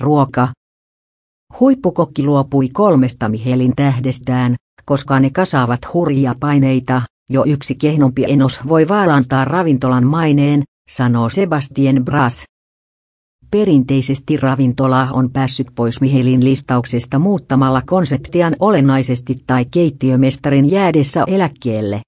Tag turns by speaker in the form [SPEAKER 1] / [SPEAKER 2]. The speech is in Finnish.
[SPEAKER 1] ruoka. Huippukokki luopui kolmesta Mihelin tähdestään, koska ne kasaavat hurjia paineita, jo yksi kehnompi enos voi vaarantaa ravintolan maineen, sanoo Sebastien Bras. Perinteisesti ravintola on päässyt pois Mihelin listauksesta muuttamalla konseptian olennaisesti tai keittiömestarin jäädessä eläkkeelle.